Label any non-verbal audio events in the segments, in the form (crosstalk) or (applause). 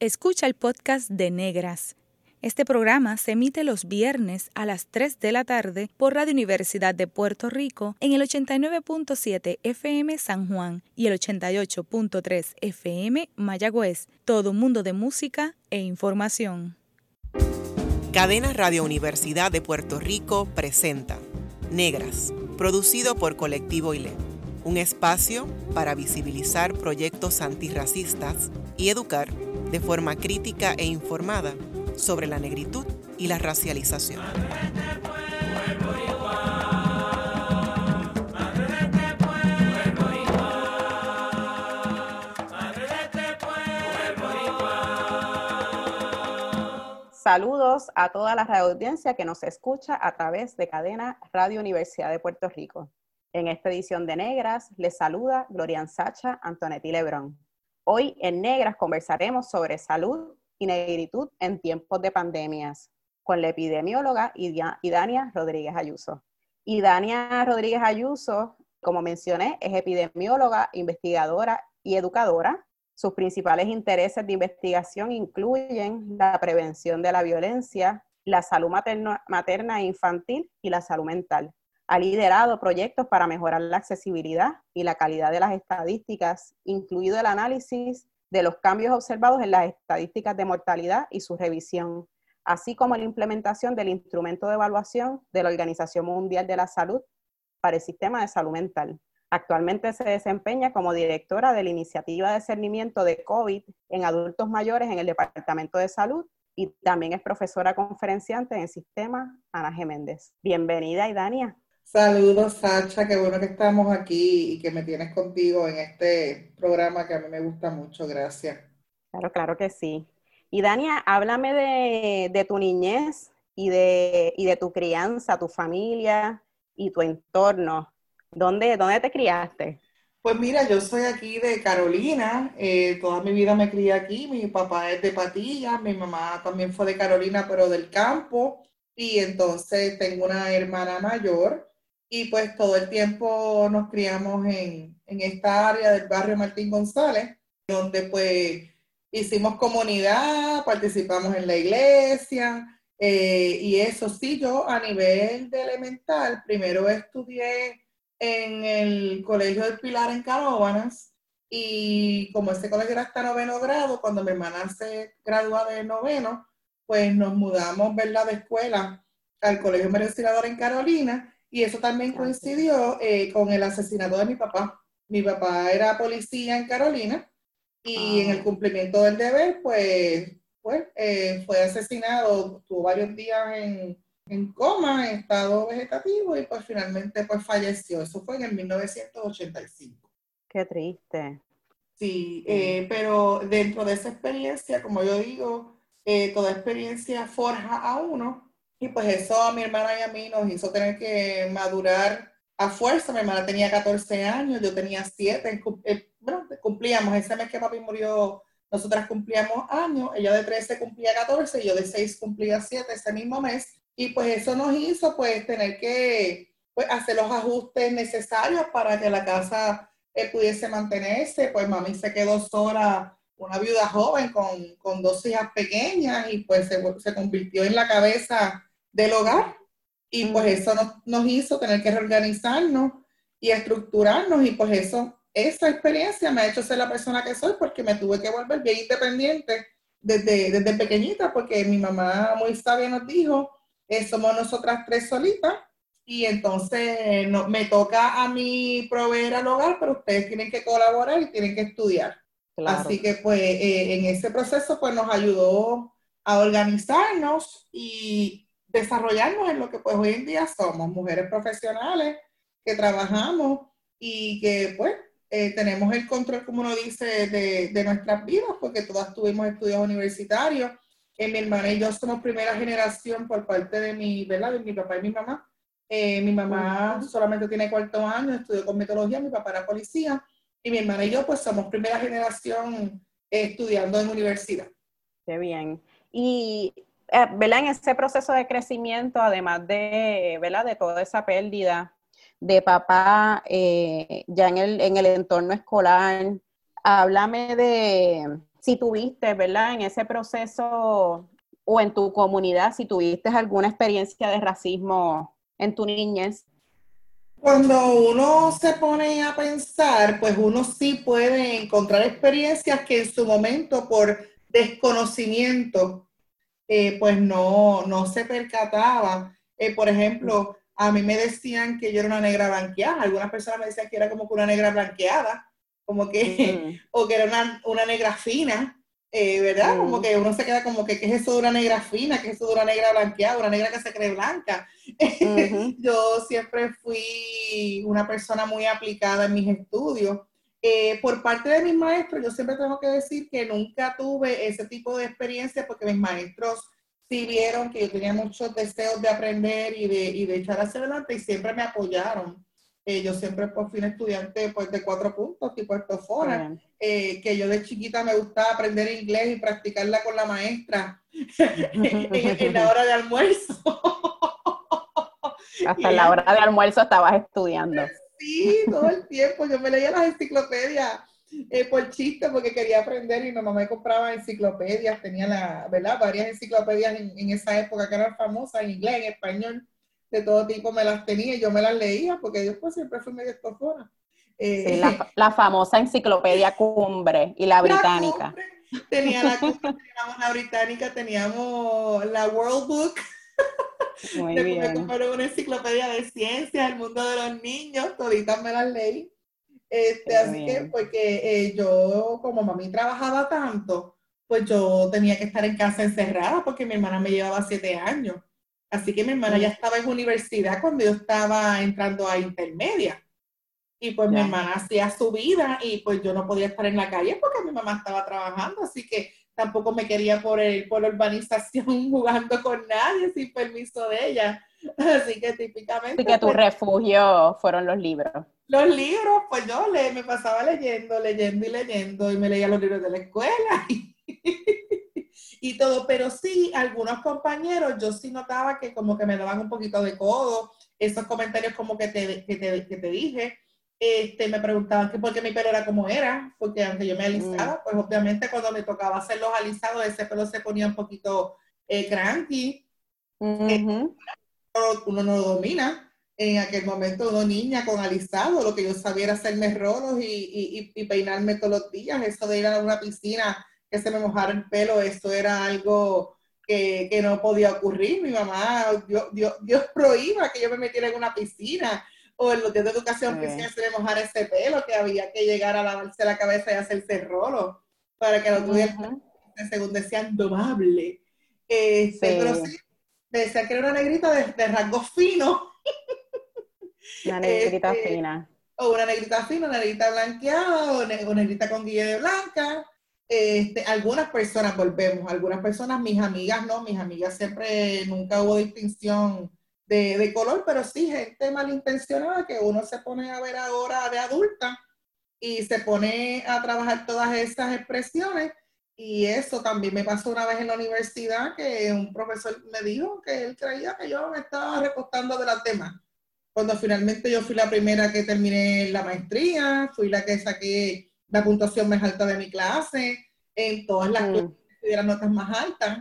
Escucha el podcast de Negras. Este programa se emite los viernes a las 3 de la tarde por Radio Universidad de Puerto Rico en el 89.7 FM San Juan y el 88.3 FM Mayagüez. Todo un mundo de música e información. Cadena Radio Universidad de Puerto Rico presenta Negras, producido por Colectivo ILE, un espacio para visibilizar proyectos antirracistas y educar de forma crítica e informada sobre la negritud y la racialización. Saludos a toda la audiencia que nos escucha a través de cadena Radio Universidad de Puerto Rico. En esta edición de Negras les saluda Glorian Sacha Antonetti Lebrón. Hoy en Negras conversaremos sobre salud y negritud en tiempos de pandemias con la epidemióloga Idania Rodríguez Ayuso. Idania Rodríguez Ayuso, como mencioné, es epidemióloga, investigadora y educadora. Sus principales intereses de investigación incluyen la prevención de la violencia, la salud materna e infantil y la salud mental. Ha liderado proyectos para mejorar la accesibilidad y la calidad de las estadísticas, incluido el análisis de los cambios observados en las estadísticas de mortalidad y su revisión, así como la implementación del instrumento de evaluación de la Organización Mundial de la Salud para el Sistema de Salud Mental. Actualmente se desempeña como directora de la Iniciativa de Cernimiento de COVID en adultos mayores en el Departamento de Salud y también es profesora conferenciante en el sistema Ana G. Méndez. Bienvenida, Idania. Saludos, Sacha, qué bueno que estamos aquí y que me tienes contigo en este programa que a mí me gusta mucho. Gracias. Claro, claro que sí. Y Dania, háblame de, tu niñez y de, de tu crianza, tu familia y tu entorno. ¿Dónde, dónde te criaste? Pues mira, yo soy aquí de Carolina, eh, toda mi vida me crié aquí, mi papá es de Patilla, mi mamá también fue de Carolina, pero del campo, y entonces tengo una hermana mayor y pues todo el tiempo nos criamos en, en esta área del barrio Martín González, donde pues hicimos comunidad, participamos en la iglesia, eh, y eso sí, yo a nivel de elemental, primero estudié en el Colegio del Pilar en Caróbanas, y como ese colegio era hasta noveno grado, cuando mi hermana se gradúa de noveno, pues nos mudamos, ¿verdad?, de escuela al Colegio María en Carolina, y eso también coincidió eh, con el asesinato de mi papá. Mi papá era policía en Carolina y en el ah. cumplimiento del deber, pues, pues eh, fue asesinado, tuvo varios días en, en, coma, en estado vegetativo y pues finalmente pues falleció. Eso fue en el 1985. Qué triste. Sí, eh, pero dentro de esa experiencia, como yo digo, toda experiencia forja a uno y pues eso a mi hermana y a mí nos hizo tener que madurar a fuerza. Mi hermana tenía 14 años, yo tenía 7. Eh, bueno, cumplíamos, ese mes que papi murió, nosotras cumplíamos años. Ella de 13 cumplía 14 y yo de 6 cumplía 7 ese mismo mes. Y pues eso nos hizo pues tener que pues, hacer los ajustes necesarios para que la casa eh, pudiese mantenerse. Pues mami se quedó sola una viuda joven con, con dos hijas pequeñas y pues se, se, convirtió en la cabeza del hogar. Y pues eso nos, hizo tener que reorganizarnos y estructurarnos y pues eso, esa experiencia me ha hecho ser la persona que soy porque me tuve que volver bien independiente desde, desde pequeñita porque mi mamá muy sabia nos dijo, eh, somos nosotras tres solitas y entonces no, me toca a mí proveer al hogar, pero ustedes tienen que colaborar y tienen que estudiar. Así que pues eh, en ese proceso pues nos ayudó a organizarnos y, desarrollarnos en lo que pues hoy en día somos, mujeres profesionales que trabajamos y que pues eh, tenemos el control, como uno dice, de, de, nuestras vidas, porque todas tuvimos estudios universitarios. Eh, mi hermana y yo somos primera generación por parte de mi, ¿verdad? De mi papá y mi mamá. Eh, mi mamá solamente tiene cuarto año, estudió cosmetología, mi papá era policía, y mi hermana y yo pues somos primera generación estudiando en universidad. Qué bien. Y eh, ¿verdad? En ese proceso de crecimiento, además de, ¿verdad? De toda esa pérdida de papá eh, ya en el, en el entorno escolar, háblame de si tuviste, ¿verdad? En ese proceso o en tu comunidad, si tuviste alguna experiencia de racismo en tu niñez. Cuando uno se pone a pensar, pues uno sí puede encontrar experiencias que en su momento por desconocimiento, eh, pues no, no se percataba. Eh, por ejemplo, a mí me decían que yo era una negra blanqueada, algunas personas me decían que era como que una negra blanqueada, como que, (laughs) o que era una, una negra fina, eh, ¿verdad? Como que uno se queda como que, ¿qué es eso de una negra fina? ¿Qué es eso de una negra blanqueada? Una negra que se cree blanca. (laughs) Yo siempre fui una persona muy aplicada en mis estudios. Eh, por parte de mis maestros, yo siempre tengo que decir que nunca tuve ese tipo de experiencia porque mis maestros sí vieron que yo tenía muchos deseos de aprender y de, y de echar hacia adelante y siempre me apoyaron. Eh, yo siempre pues, fui un estudiante pues, de cuatro puntos, tipo esto fuera, eh, que yo de chiquita me gustaba aprender inglés y practicarla con la maestra (laughs) en, la hora de almuerzo. Hasta (laughs) la hora de almuerzo estabas estudiando. Sí, todo el tiempo. Yo me leía las enciclopedias eh, por chiste porque quería aprender y mi mamá me compraba enciclopedias, tenía la, ¿verdad? varias enciclopedias en, en esa época que eran famosas en inglés, en español de todo tipo me las tenía y yo me las leía porque yo pues siempre fui medio estofona. Eh, la, famosa enciclopedia Cumbre y la (laughs) británica. tenía la teníamos la británica, teníamos la World Book. (laughs) Muy bien. Me una enciclopedia de ciencia, el mundo de los niños, toditas me las leí. Este, así que, porque eh, yo, como mami trabajaba tanto, pues yo tenía que estar en casa encerrada porque mi hermana me llevaba siete años. Así que mi hermana ya estaba en universidad cuando yo estaba entrando a intermedia. Y pues mi hermana hacía su vida y pues yo no podía estar en la calle porque mi mamá estaba trabajando, así que tampoco me quería por, el, por la urbanización (laughs) jugando con nadie sin permiso de ella. Así que típicamente... Así que tu pues, refugio fueron los libros. Los libros, pues yo le, me pasaba leyendo, leyendo y leyendo y me leía los libros de la escuela. (laughs) y todo, pero sí, algunos compañeros yo sí notaba que como que me daban un poquito de codo, esos comentarios como que te, que te, que te dije, este, me preguntaban que por qué mi pelo era como era, porque aunque yo me alisaba, mm. pues obviamente cuando me tocaba hacer los alisados, ese pelo se ponía un poquito eh, cranky. uno no lo domina. En aquel momento, uno niña con alisado, lo que yo sabía era hacerme rolos y, y, y peinarme todos los días. Eso de ir a una piscina que se me mojara el pelo, eso era algo que, que no podía ocurrir. Mi mamá, Dios, Dios, Dios, prohíba que yo me metiera en una piscina o en los días de educación que se me mojara ese pelo, que había que llegar a lavarse la cabeza y hacerse rolo para que lo tuviera, según decían, domable. Este, Pero sí, decían que era una negrita de, de rango fino. Una (laughs) negrita este, fina. O una negrita fina, una negrita blanqueada, o una negrita con guille de blanca. Este, algunas personas, volvemos, algunas personas, mis amigas no, mis amigas siempre, nunca hubo distinción de, de, color, pero sí gente malintencionada que uno se pone a ver ahora de adulta y se pone a trabajar todas esas expresiones. Y eso también me pasó una vez en la universidad que un profesor me dijo que él creía que yo me estaba recostando de las demás. Cuando finalmente yo fui la primera que terminé la maestría, fui la que saqué la puntuación más alta de mi clase, en todas las mm. clases tuvieran notas más altas.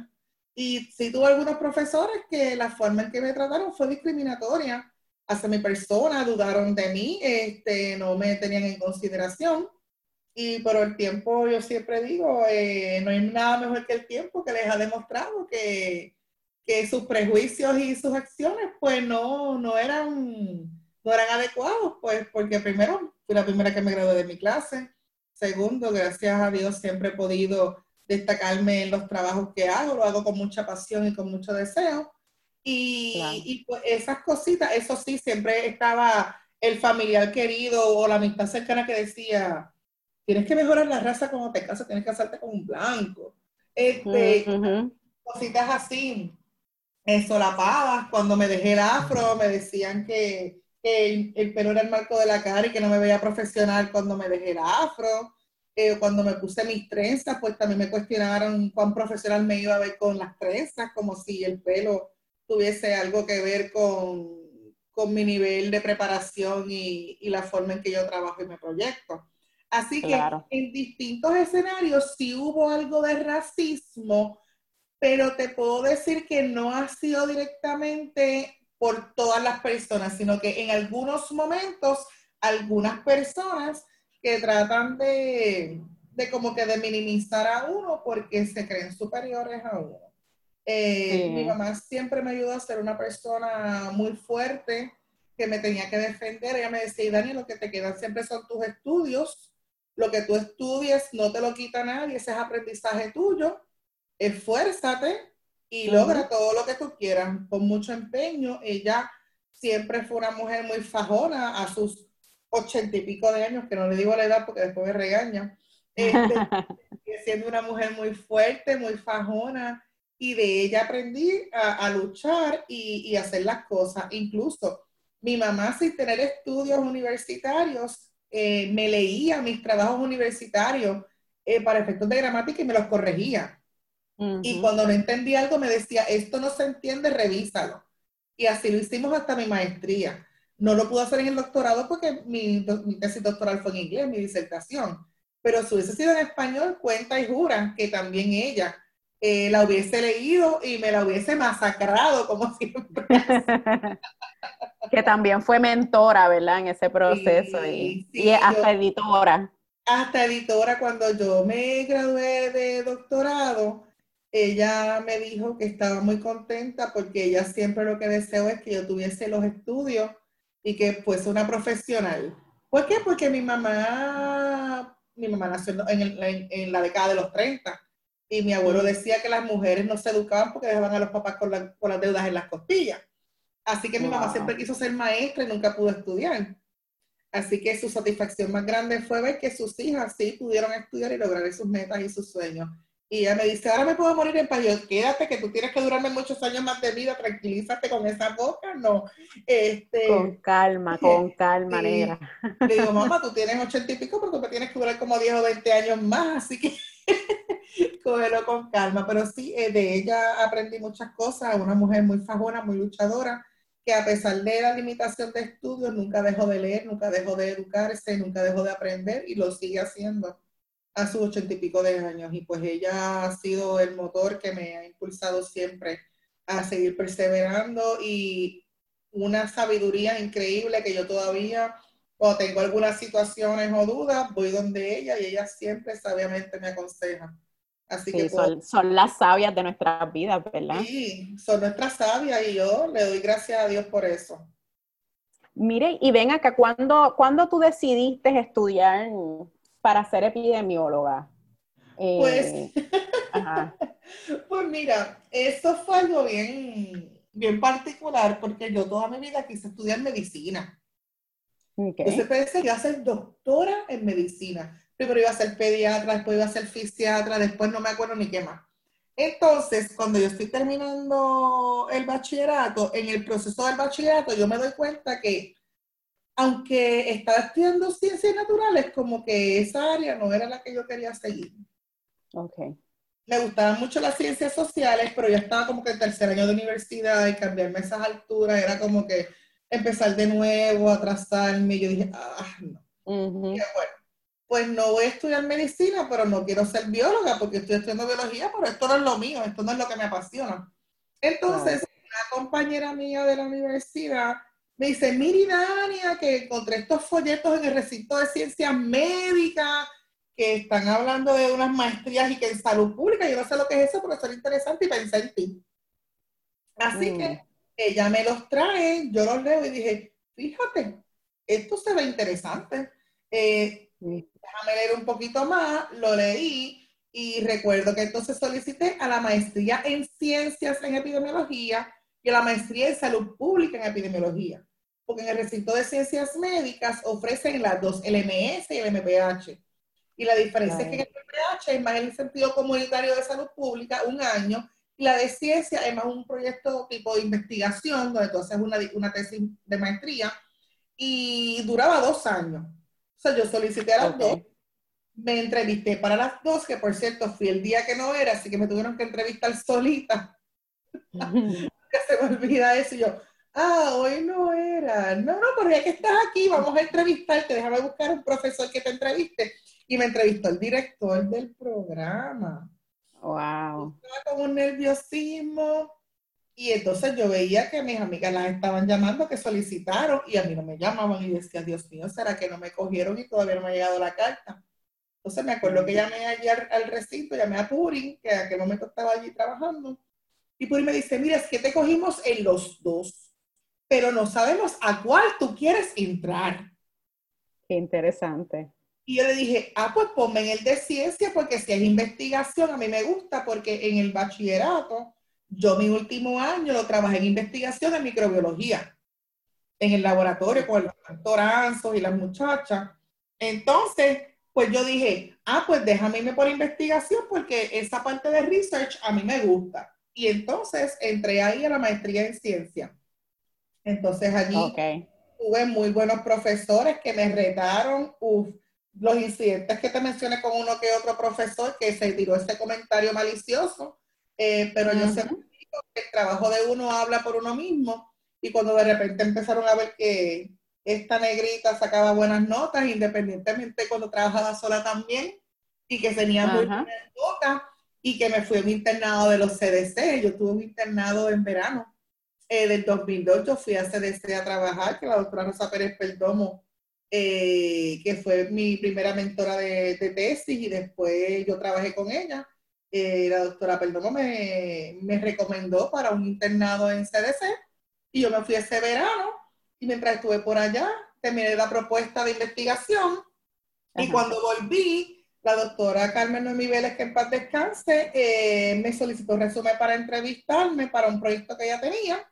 Y sí tuve algunos profesores que la forma en que me trataron fue discriminatoria hacia mi persona, dudaron de mí, este, no me tenían en consideración. Y por el tiempo, yo siempre digo, eh, no hay nada mejor que el tiempo que les ha demostrado que, que sus prejuicios y sus acciones, pues no, no, eran, no eran adecuados, pues porque primero fui la primera que me gradué de mi clase, Segundo, gracias a Dios siempre he podido destacarme en los trabajos que hago, lo hago con mucha pasión y con mucho deseo. Y, pues esas cositas, eso sí, siempre estaba el familiar querido o la amistad cercana que decía, tienes que mejorar la raza cuando te casas, tienes que casarte con un blanco. Este, Cositas así, solapadas, cuando me dejé el afro, me decían que, el, pelo era el marco de la cara y que no me veía profesional cuando me dejé el afro. Eh, cuando me puse mis trenzas, pues también me cuestionaron cuán profesional me iba a ver con las trenzas, como si el pelo tuviese algo que ver con, con mi nivel de preparación y, y, la forma en que yo trabajo y me proyecto. Así que en distintos escenarios sí hubo algo de racismo, pero te puedo decir que no ha sido directamente por todas las personas, sino que en algunos momentos algunas personas que tratan de, de como que de minimizar a uno porque se creen superiores a uno. Eh, mi mamá siempre me ayudó a ser una persona muy fuerte, que me tenía que defender. Ella me decía, Dani, lo que te quedan siempre son tus estudios. Lo que tú estudies no te lo quita nadie, ese es aprendizaje tuyo. Esfuérzate y logra todo lo que tú quieras con mucho empeño. Ella siempre fue una mujer muy fajona a sus ochenta y pico de años, que no le digo la edad porque después me regaña. Este, (laughs) siendo una mujer muy fuerte, muy fajona, y de ella aprendí a, luchar y, y, hacer las cosas. Incluso mi mamá, sin tener estudios universitarios, eh, me leía mis trabajos universitarios eh, para efectos de gramática y me los corregía. Y cuando no entendía algo me decía, esto no se entiende, revísalo. Y así lo hicimos hasta mi maestría. No lo pude hacer en el doctorado porque mi, tesis doctoral fue en inglés, mi disertación. Pero si hubiese sido en español, cuenta y jura que también ella eh, la hubiese leído y me la hubiese masacrado, como (laughs) siempre. (laughs) que también fue mentora, ¿verdad? En ese proceso y, hasta editora. Hasta editora, cuando yo me gradué de doctorado, ella me dijo que estaba muy contenta porque ella siempre lo que deseó es que yo tuviese los estudios y que fuese una profesional. ¿Por qué? Porque mi mamá, mi mamá nació en, la década de los 30 y mi abuelo decía que las mujeres no se educaban porque dejaban a los papás con, las deudas en las costillas. Así que mi mamá siempre quiso ser maestra y nunca pudo estudiar. Así que su satisfacción más grande fue ver que sus hijas sí pudieron estudiar y lograr sus metas y sus sueños. Y ella me dice, ahora me puedo morir en paz. Quédate, que tú tienes que durarme muchos años más de vida, tranquilízate con esa boca, no. Este, con calma, con (laughs) calma, negra. Le digo, mamá, (laughs) tú tienes ochenta y pico, pero tú me tienes que durar como 10 o 20 años más, así que (laughs) cógelo con calma. Pero sí, eh, de ella aprendí muchas cosas, una mujer muy fajona, muy luchadora, que a pesar de la limitación de estudios, nunca dejó de leer, nunca dejó de educarse, nunca dejó de aprender y lo sigue haciendo a sus ochenta y pico de años y pues ella ha sido el motor que me ha impulsado siempre a seguir perseverando y una sabiduría increíble que yo todavía cuando tengo algunas situaciones o dudas voy donde ella y ella siempre sabiamente me aconseja. Así que son, son, las sabias de nuestras vidas, ¿verdad? Sí, son nuestras sabias y yo le doy gracias a Dios por eso. Mire, y ven acá, ¿cuándo, ¿cuándo tú decidiste estudiar para ser epidemióloga? pues, eh, (laughs) pues mira, eso fue algo bien, bien particular porque yo toda mi vida quise estudiar medicina. Entonces pensé que iba a ser doctora en medicina. Primero iba a ser pediatra, después iba a ser fisiatra, después no me acuerdo ni qué más. Entonces, cuando yo estoy terminando el bachillerato, en el proceso del bachillerato, yo me doy cuenta que aunque estaba estudiando ciencias naturales, como que esa área no era la que yo quería seguir. Okay. Me gustaban mucho las ciencias sociales, pero yo estaba como que en tercer año de universidad y cambiarme a esas alturas era como que empezar de nuevo, atrasarme. Y yo dije, ah, no. bueno, pues no voy a estudiar medicina, pero no quiero ser bióloga porque estoy estudiando biología, pero esto no es lo mío, esto no es lo que me apasiona. Entonces, una compañera mía de la universidad me dice, miri Dania, que encontré estos folletos en el recinto de ciencias médicas que están hablando de unas maestrías y que en salud pública, yo no sé lo que es eso, pero eso es interesante y pensé en ti. Así que mm. ella me los trae, yo los leo y dije, fíjate, esto se ve interesante. Eh, déjame leer un poquito más, lo leí y recuerdo que entonces solicité a la maestría en ciencias en epidemiología y a la maestría en salud pública en epidemiología porque en el recinto de ciencias médicas ofrecen las dos, el MS y el MPH. Y la diferencia es que el MPH es más el sentido comunitario de salud pública, un año, y la de ciencia es más un proyecto tipo de investigación, donde tú haces una, una tesis de maestría, y duraba dos años. O sea, yo solicité a las dos, me entrevisté para las dos, que por cierto fui el día que no era, así que me tuvieron que entrevistar solita. (laughs) (laughs) que se me olvida eso, y yo, ah, hoy no era. No, no, pero ya que estás aquí, vamos a entrevistarte, déjame buscar un profesor que te entreviste. Y me entrevistó el director del programa. Wow. Estaba con un nerviosismo. Y entonces yo veía que mis amigas las estaban llamando, que solicitaron, y a mí no me llamaban. Y decía, Dios mío, ¿será que no me cogieron y todavía no me ha llegado la carta? Entonces me acuerdo que llamé allí al, recinto, llamé a Purin, que a aquel momento estaba allí trabajando. Y Purin me dice, mira, es que te cogimos en los dos, pero no sabemos a cuál tú quieres entrar. Qué interesante. Y yo le dije, ah, pues ponme en el de ciencia, porque si es investigación, a mí me gusta, porque en el bachillerato, yo mi último año lo trabajé en investigación de microbiología, en el laboratorio con el doctor Anzos y las muchachas. Entonces, pues yo dije, ah, pues déjame irme por investigación, porque esa parte de research a mí me gusta. Y entonces entré ahí a la maestría en ciencia. Entonces allí tuve muy buenos profesores que me retaron, uff los incidentes que te mencioné con uno que otro profesor que se tiró ese comentario malicioso, eh, pero yo sé que el trabajo de uno habla por uno mismo y cuando de repente empezaron a ver que esta negrita sacaba buenas notas, independientemente cuando trabajaba sola también, y que tenía muy buenas notas, y que me fui a un internado de los CDC, yo tuve un internado en verano. Eh, del 2002 yo fui a CDC a trabajar, que la doctora Rosa Pérez Perdomo eh, que fue mi primera mentora de, tesis y después yo trabajé con ella. Eh, la doctora Perdomo me, me, recomendó para un internado en CDC y yo me fui ese verano y mientras estuve por allá terminé la propuesta de investigación y cuando volví, la doctora Carmen Noemí Vélez, que en paz descanse, eh, me solicitó resumen para entrevistarme para un proyecto que ella tenía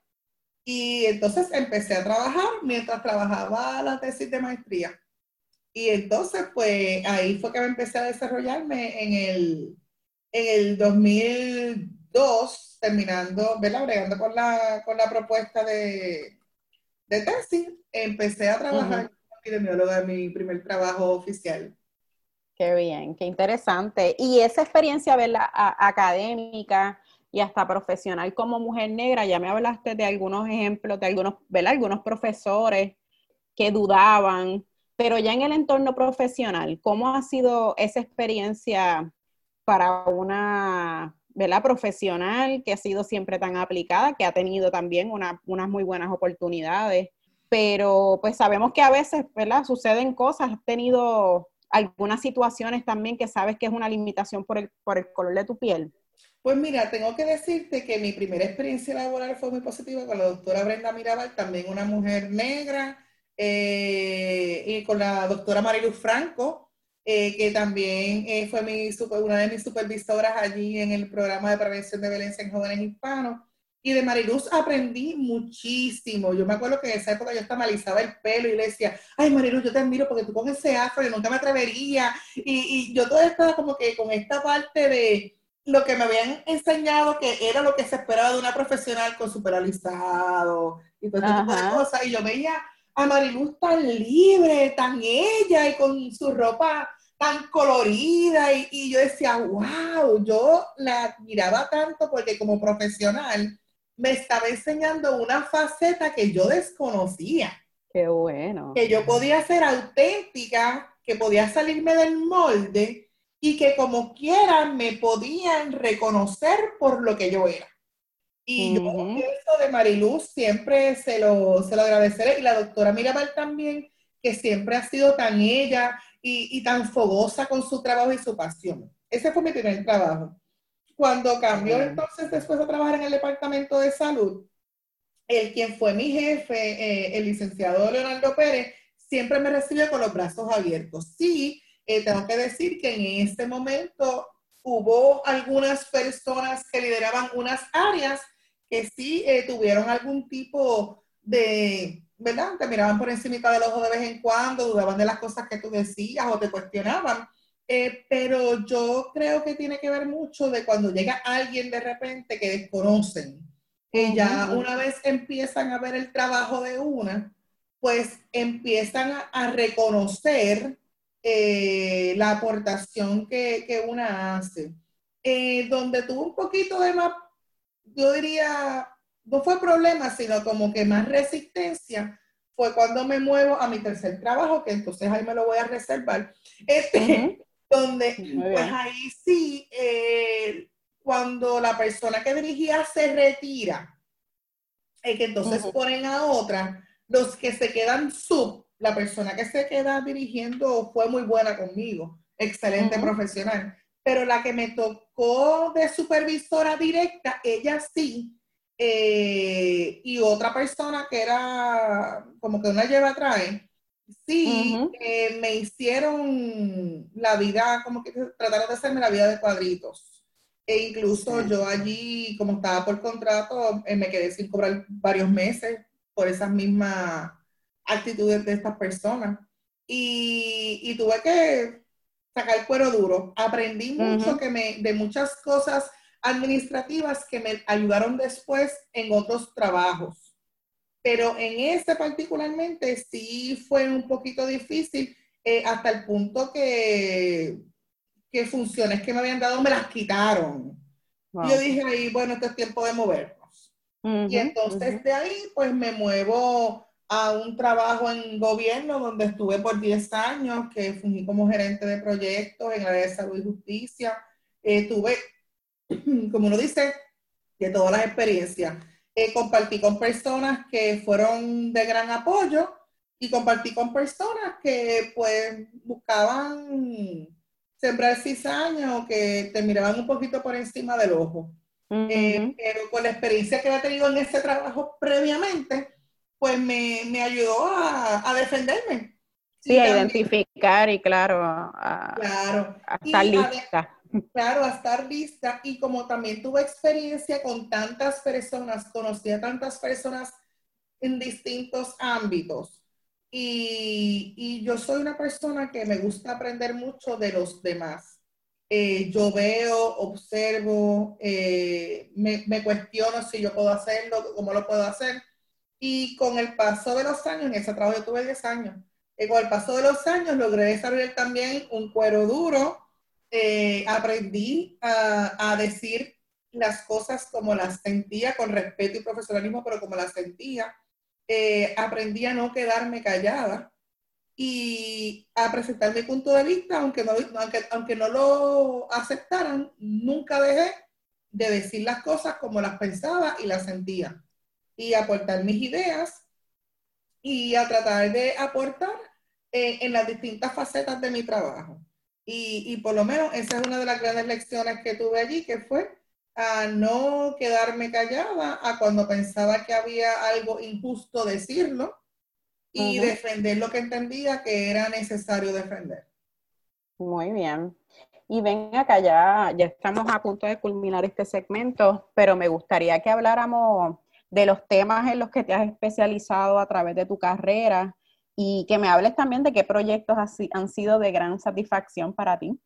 y entonces empecé a trabajar mientras trabajaba la tesis de maestría. Y entonces, pues ahí fue que me empecé a desarrollarme en el, en el 2002, terminando, ¿verdad? Bregando con la, con la propuesta de, de tesis, empecé a trabajar como epidemióloga de mi primer trabajo oficial. Qué bien, qué interesante. Y esa experiencia, ¿verdad? académica, y hasta profesional como mujer negra. Ya me hablaste de algunos ejemplos, de algunos, ¿verdad? Algunos profesores que dudaban, pero ya en el entorno profesional, ¿cómo ha sido esa experiencia para una ¿verdad? profesional que ha sido siempre tan aplicada, que ha tenido también unas muy buenas oportunidades? Pero pues sabemos que a veces, ¿verdad? Suceden cosas, has tenido algunas situaciones también que sabes que es una limitación por el, por el color de tu piel. Pues mira, tengo que decirte que mi primera experiencia laboral fue muy positiva con la doctora Brenda Mirabal, también una mujer negra, eh, y con la doctora Mariluz Franco, eh, que también eh, fue mi una de mis supervisoras allí en el programa de prevención de violencia en jóvenes hispanos. Y de Mariluz aprendí muchísimo. Yo me acuerdo que en esa época yo hasta malizaba el pelo y le decía, ay Mariluz, yo te admiro porque tú con ese afro, yo nunca me atrevería. Y, y yo todavía estaba como que con esta parte de, lo que me habían enseñado que era lo que se esperaba de una profesional con su alisado y todo este tipo de cosas. Y yo veía a Mariluz tan libre, tan ella y con su ropa tan colorida y, y, yo decía, wow, yo la admiraba tanto porque como profesional me estaba enseñando una faceta que yo desconocía. Qué bueno. Que yo podía ser auténtica, que podía salirme del molde y que como quiera me podían reconocer por lo que yo era. Y yo eso de Mariluz siempre se lo, se lo agradeceré. Y la doctora Mirabal también, que siempre ha sido tan ella y, y, tan fogosa con su trabajo y su pasión. Ese fue mi primer trabajo. Cuando cambió entonces después de trabajar en el departamento de salud, el quien fue mi jefe, eh, el licenciado Leonardo Pérez, siempre me recibió con los brazos abiertos. Sí, eh, tengo que decir que en este momento hubo algunas personas que lideraban unas áreas que sí eh, tuvieron algún tipo de, ¿verdad? Te miraban por encima del ojo de vez en cuando, dudaban de las cosas que tú decías o te cuestionaban. Eh, pero yo creo que tiene que ver mucho de cuando llega alguien de repente que desconocen. que ya una vez empiezan a ver el trabajo de una, pues empiezan a, a reconocer eh, la aportación que, que una hace. Eh, donde tuvo un poquito de más, yo diría, no fue problema, sino como que más resistencia fue cuando me muevo a mi tercer trabajo, que entonces ahí me lo voy a reservar, este, (laughs) donde pues ahí sí, eh, cuando la persona que dirigía se retira, y que entonces ponen a otra, los que se quedan sub, la persona que se queda dirigiendo fue muy buena conmigo, excelente profesional, pero la que me tocó de supervisora directa, ella sí, eh, y otra persona que era como que una lleva trae, sí, eh, me hicieron la vida, como que trataron de hacerme la vida de cuadritos. E incluso yo allí, como estaba por contrato, eh, me quedé sin cobrar varios meses por esas mismas actitudes de estas personas. Y, y tuve que sacar el cuero duro. Aprendí mucho que me, de muchas cosas administrativas que me ayudaron después en otros trabajos. Pero en este particularmente sí fue un poquito difícil eh, hasta el punto que, que funciones que me habían dado me las quitaron. Yo dije ahí, bueno, esto es tiempo de movernos. y entonces de ahí pues me muevo a un trabajo en gobierno donde estuve por 10 años, que fungí como gerente de proyectos en la área de salud y justicia. Eh, tuve (clears throat) como uno dice, de todas las experiencias. Eh, compartí con personas que fueron de gran apoyo y compartí con personas que pues buscaban sembrar cizaña o que te miraban un poquito por encima del ojo. Eh, pero con la experiencia que había tenido en ese trabajo previamente, pues me, me ayudó a, a defenderme. Sí, a identificar y claro, a, claro. a estar lista. (laughs) Claro, a estar lista y como también tuve experiencia con tantas personas, conocí a tantas personas en distintos ámbitos y, y yo soy una persona que me gusta aprender mucho de los demás. Eh, yo veo, observo, eh, me, me, cuestiono si yo puedo hacerlo, cómo lo puedo hacer. Y con el paso de los años, en ese trabajo yo tuve 10 años, y con el paso de los años logré desarrollar también un cuero duro, eh, aprendí a, decir las cosas como las sentía, con respeto y profesionalismo, pero como las sentía. Eh, aprendí a no quedarme callada y a presentar mi punto de vista, aunque no, aunque, aunque no lo aceptaran, nunca dejé de decir las cosas como las pensaba y las sentía. Y aportar mis ideas y a tratar de aportar en las distintas facetas de mi trabajo. Y, por lo menos esa es una de las grandes lecciones que tuve allí, que fue a no quedarme callada a cuando pensaba que había algo injusto decirlo y defender lo que entendía que era necesario defender. Muy bien. Y ven acá, ya, ya estamos a punto de culminar este segmento, pero me gustaría que habláramos de los temas en los que te has especializado a través de tu carrera y que me hables también de qué proyectos han sido de gran satisfacción para ti.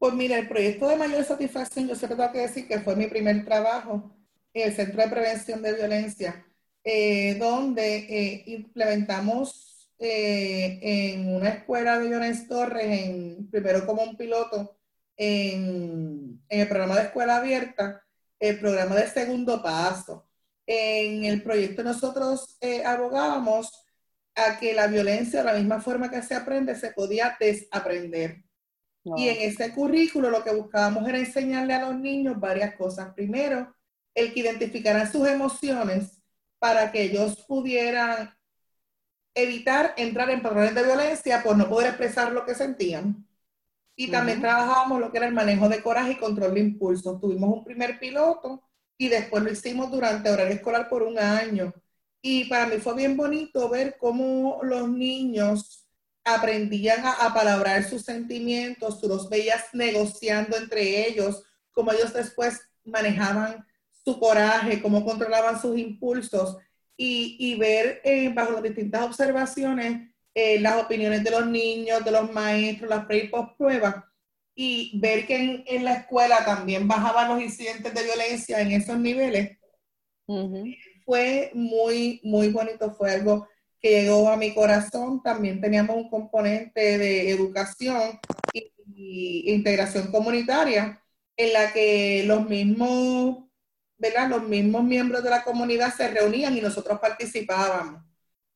Pues mira, el proyecto de mayor satisfacción, yo siempre tengo que decir que fue mi primer trabajo en el Centro de Prevención de Violencia, eh, donde eh, implementamos eh, en una escuela de Jones Torres, en, primero como un piloto, en, en el programa de escuela abierta, el programa de segundo paso. En el proyecto nosotros abogábamos a que la violencia, de la misma forma que se aprende, se podía desaprender. Y en ese currículo lo que buscábamos era enseñarle a los niños varias cosas. Primero, el que identificaran sus emociones para que ellos pudieran evitar entrar en patrones de violencia por no poder expresar lo que sentían. Y también trabajábamos lo que era el manejo de coraje y control de impulsos. Tuvimos un primer piloto y después lo hicimos durante horario escolar por un año. Y para mí fue bien bonito ver cómo los niños aprendían a, palabrar sus sentimientos, tú los veías negociando entre ellos, cómo ellos después manejaban su coraje, cómo controlaban sus impulsos y, ver eh, bajo las distintas observaciones eh, las opiniones de los niños, de los maestros, las pre y post pruebas y ver que en, la escuela también bajaban los incidentes de violencia en esos niveles fue muy, muy bonito, fue algo que llegó a mi corazón. También teníamos un componente de educación y, integración comunitaria en la que los mismos ¿verdad? Los mismos miembros de la comunidad se reunían y nosotros participábamos.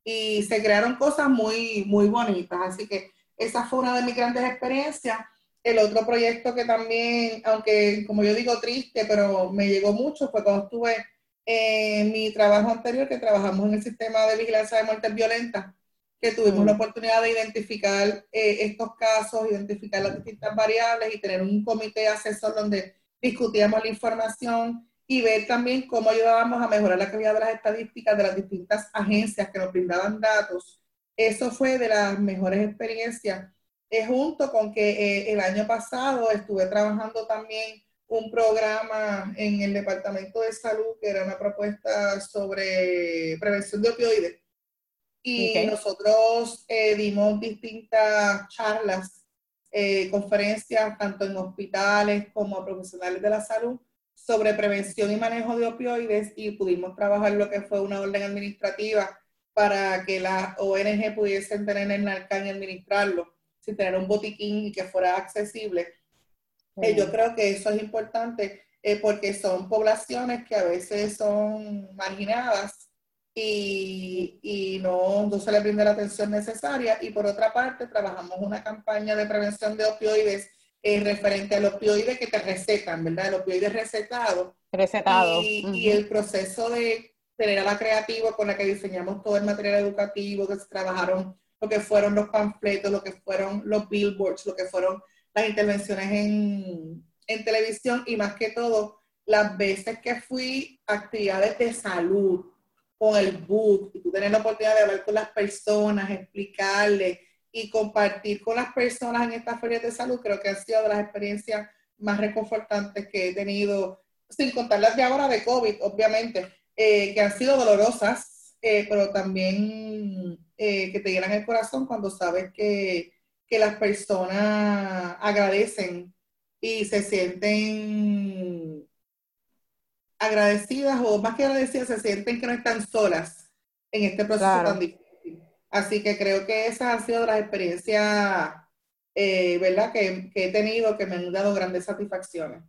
Y se crearon cosas muy, muy bonitas. Así que esa fue una de mis grandes experiencias. El otro proyecto que también, aunque como yo digo triste, pero me llegó mucho, fue cuando estuve en mi trabajo anterior, que trabajamos en el sistema de vigilancia de muertes violentas, que tuvimos la oportunidad de identificar eh, estos casos, identificar las distintas variables y tener un comité asesor donde discutíamos la información y ver también cómo ayudábamos a mejorar la calidad de las estadísticas de las distintas agencias que nos brindaban datos. Eso fue de las mejores experiencias, eh, junto con que eh, el año pasado estuve trabajando también un programa en el Departamento de Salud, que era una propuesta sobre prevención de opioides. Y nosotros eh, dimos distintas charlas, conferencias, tanto en hospitales como a profesionales de la salud, sobre prevención y manejo de opioides y pudimos trabajar lo que fue una orden administrativa para que las ONG pudiesen tener el NARCAN y administrarlo sin tener un botiquín y que fuera accesible. Eh, yo creo que eso es importante eh, porque son poblaciones que a veces son marginadas y, y no, no, se les brinda la atención necesaria. Y por otra parte, trabajamos una campaña de prevención de opioides eh, referente al opioide que te recetan, ¿verdad? El opioide recetado. Recetado. Y, el proceso de tener a la creativa con la que diseñamos todo el material educativo, que se trabajaron lo que fueron los panfletos, lo que fueron los billboards, lo que fueron las intervenciones en, en televisión y más que todo, las veces que fui a actividades de salud con el book y tú tener la oportunidad de hablar con las personas, explicarles, y compartir con las personas en estas ferias de salud, creo que ha sido de las experiencias más reconfortantes que he tenido, sin contar las de ahora de COVID, obviamente, eh, que han sido dolorosas, eh, pero también eh, que te llenan el corazón cuando sabes que, que las personas agradecen y se sienten agradecidas o más que agradecidas, se sienten que no están solas en este proceso tan difícil. Así que creo que esas han sido las experiencias, eh, ¿verdad?, que, he tenido que me han dado grandes satisfacciones.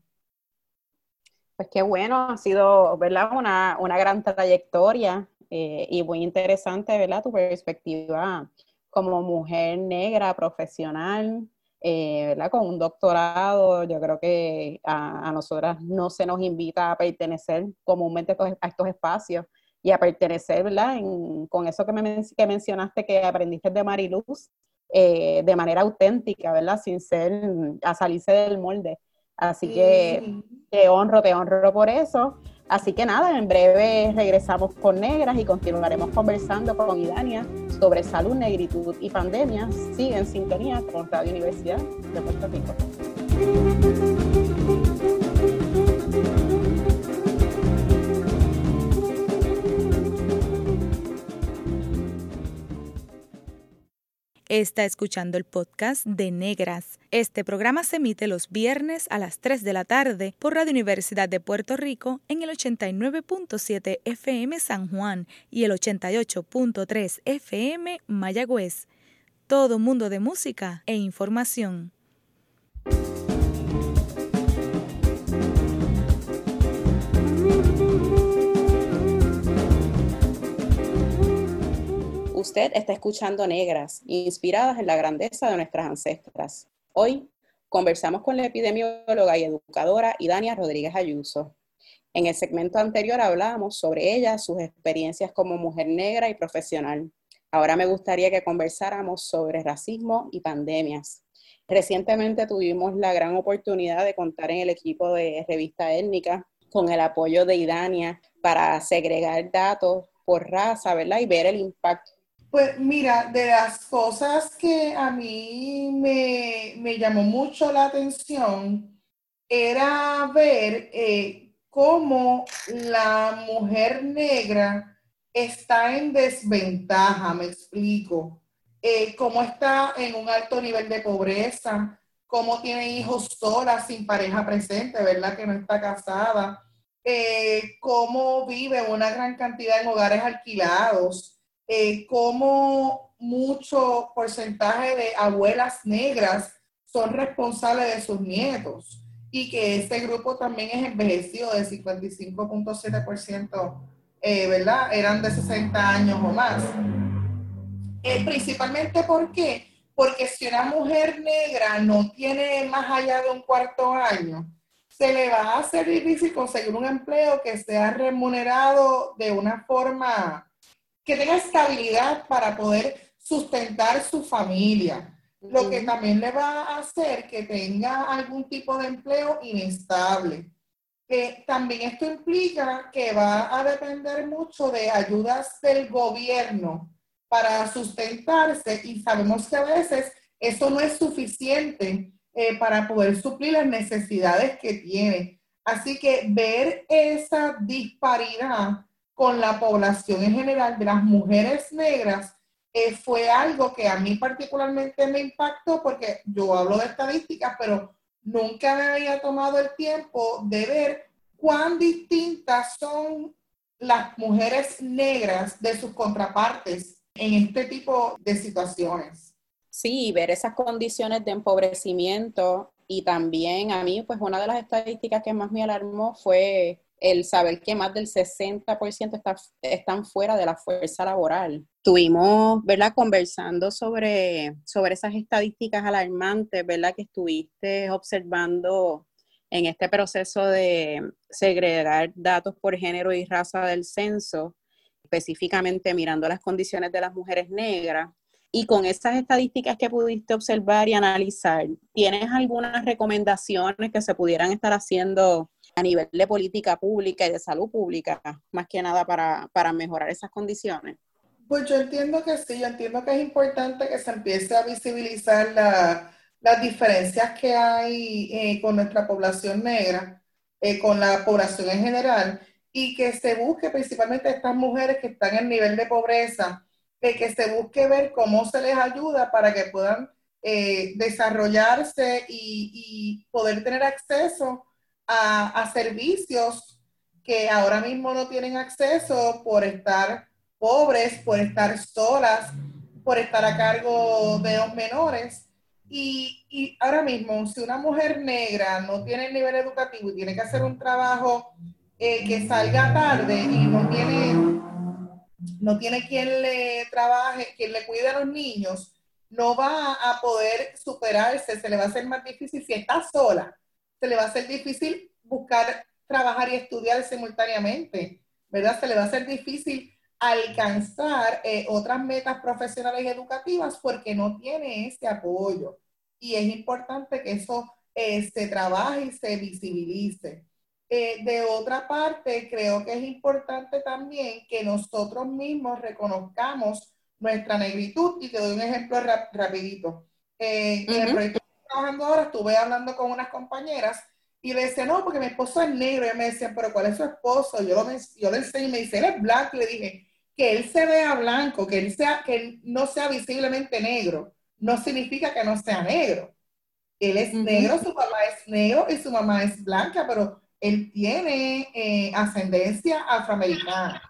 Pues qué bueno, ha sido, ¿verdad?, una, gran trayectoria eh, y muy interesante, ¿verdad?, tu perspectiva como mujer negra profesional, eh, ¿verdad? Con un doctorado, yo creo que a, a, nosotras no se nos invita a pertenecer comúnmente a estos espacios y a pertenecer, ¿verdad? con eso que, me, que mencionaste que aprendiste de Mariluz, eh, de manera auténtica, ¿verdad? Sin ser, a salirse del molde. Así que te honro, te honro por eso. Así que nada, en breve regresamos con Negras y continuaremos conversando con Idania sobre salud, negritud y pandemias. Sigue en sintonía con Radio Universidad de Puerto Rico. Está escuchando el podcast de Negras. Este programa se emite los viernes a las 3 de la tarde por Radio Universidad de Puerto Rico en el 89.7 FM San Juan y el 88.3 FM Mayagüez. Todo mundo de música e información. Usted está escuchando Negras, inspiradas en la grandeza de nuestras ancestras. Hoy conversamos con la epidemióloga y educadora Idania Rodríguez Ayuso. En el segmento anterior hablábamos sobre ella, sus experiencias como mujer negra y profesional. Ahora me gustaría que conversáramos sobre racismo y pandemias. Recientemente tuvimos la gran oportunidad de contar en el equipo de Revista Étnica con el apoyo de Idania para segregar datos por raza, ¿verdad? Y ver el impacto pues mira, de las cosas que a mí me, llamó mucho la atención era ver eh, cómo la mujer negra está en desventaja, me explico. Eh, cómo está en un alto nivel de pobreza, cómo tiene hijos sola, sin pareja presente, ¿verdad? Que no está casada, eh, cómo vive una gran cantidad en hogares alquilados, eh, cómo mucho porcentaje de abuelas negras son responsables de sus nietos. y que este grupo también es envejecido de 55.7%, eh, ¿verdad? Eran de 60 años o más. Eh, principalmente ¿por qué? Porque si una mujer negra no tiene más allá de un cuarto año, se le va a hacer difícil conseguir un empleo que sea remunerado de una forma que tenga estabilidad para poder sustentar su familia lo que también le va a hacer que tenga algún tipo de empleo inestable. también esto implica que va a depender mucho de ayudas del gobierno para sustentarse y sabemos que a veces eso no es suficiente eh, para poder suplir las necesidades que tiene. Así que ver esa disparidad con la población en general de las mujeres negras eh, fue algo que a mí particularmente me impactó porque yo hablo de estadísticas, pero nunca me había tomado el tiempo de ver cuán distintas son las mujeres negras de sus contrapartes en este tipo de situaciones. Sí, ver esas condiciones de empobrecimiento y también a mí, pues una de las estadísticas que más me alarmó fue el saber que más del 60% está, están fuera de la fuerza laboral. Estuvimos, ¿verdad?, conversando sobre, sobre esas estadísticas alarmantes, ¿verdad?, que estuviste observando en este proceso de segregar datos por género y raza del censo, específicamente mirando las condiciones de las mujeres negras. Y con esas estadísticas que pudiste observar y analizar, ¿tienes algunas recomendaciones que se pudieran estar haciendo a nivel de política pública y de salud pública, más que nada para, para mejorar esas condiciones? Pues yo entiendo que sí, yo entiendo que es importante que se empiece a visibilizar la, las diferencias que hay eh, con nuestra población negra, eh, con la población en general, y que se busque principalmente estas mujeres que están en nivel de pobreza, de que se busque ver cómo se les ayuda para que puedan eh, desarrollarse y, y, poder tener acceso a, servicios que ahora mismo no tienen acceso por estar pobres, por estar solas, por estar a cargo de los menores. Y, y, ahora mismo, si una mujer negra no tiene el nivel educativo y tiene que hacer un trabajo eh, que salga tarde y no tiene, no tiene quien le trabaje, quien le cuide a los niños, no va a poder superarse, se le va a hacer más difícil si está sola se le va a hacer difícil buscar trabajar y estudiar simultáneamente, ¿verdad? Se le va a hacer difícil alcanzar eh, otras metas profesionales y educativas porque no tiene ese apoyo. Y es importante que eso eh, se trabaje y se visibilice. Eh, de otra parte, creo que es importante también que nosotros mismos reconozcamos nuestra negritud y te doy un ejemplo rapidito. En el proyecto trabajando ahora, estuve hablando con unas compañeras y le decía, no, porque mi esposo es negro. Y me decían, pero ¿cuál es su esposo? Yo, lo, yo le enseñé y me dice, él es blanco. Y le dije, que él se vea blanco, que él sea, que no sea visiblemente negro, no significa que no sea negro. Él es negro, su papá es negro y su mamá es blanca, pero él tiene eh, ascendencia afroamericana.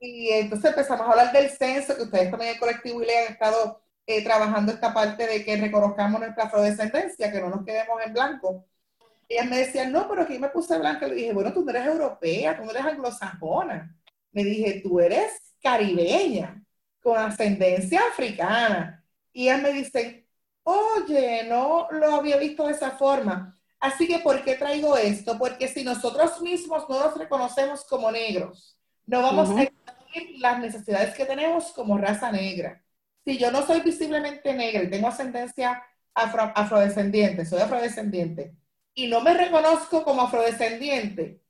Y entonces empezamos a hablar del censo, que ustedes también en el colectivo y le han estado eh, trabajando esta parte de que reconozcamos nuestra afrodescendencia, que no nos quedemos en blanco. Ellas me decían, no, pero aquí me puse blanca. Le dije, bueno, tú no eres europea, tú no eres anglosajona. Me dije, tú eres caribeña, con ascendencia africana. Y ellas me dicen, oye, no lo había visto de esa forma. Así que, ¿por qué traigo esto? Porque si nosotros mismos no nos reconocemos como negros, no vamos a exigir las necesidades que tenemos como raza negra si yo no soy visiblemente negra y tengo ascendencia afrodescendiente, soy afrodescendiente, y no me reconozco como afrodescendiente,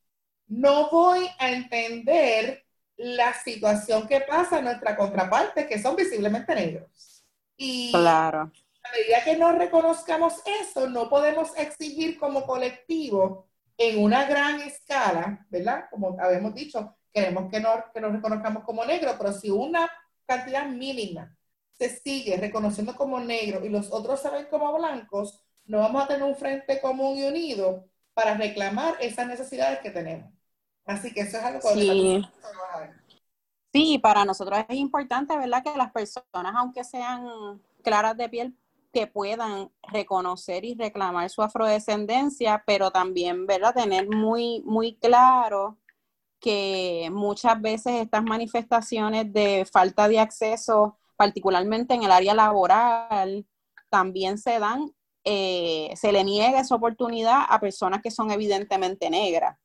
no voy a entender la situación que pasa en nuestra contraparte, que son visiblemente negros. Y claro. a medida que no reconozcamos eso, no podemos exigir como colectivo en una gran escala, ¿verdad? Como habíamos dicho, queremos que, no, que nos reconozcamos como negros, pero si una cantidad mínima se sigue reconociendo como negro y los otros se ven como blancos, no vamos a tener un frente común y unido para reclamar esas necesidades que tenemos. Así que eso es algo que sí. Sí, para nosotros es importante, ¿verdad? Que las personas, aunque sean claras de piel, que puedan reconocer y reclamar su afrodescendencia, pero también, ¿verdad? Tener muy, muy claro que muchas veces estas manifestaciones de falta de acceso, particularmente en el área laboral, también se dan, eh, se le niega esa oportunidad a personas que son evidentemente negras.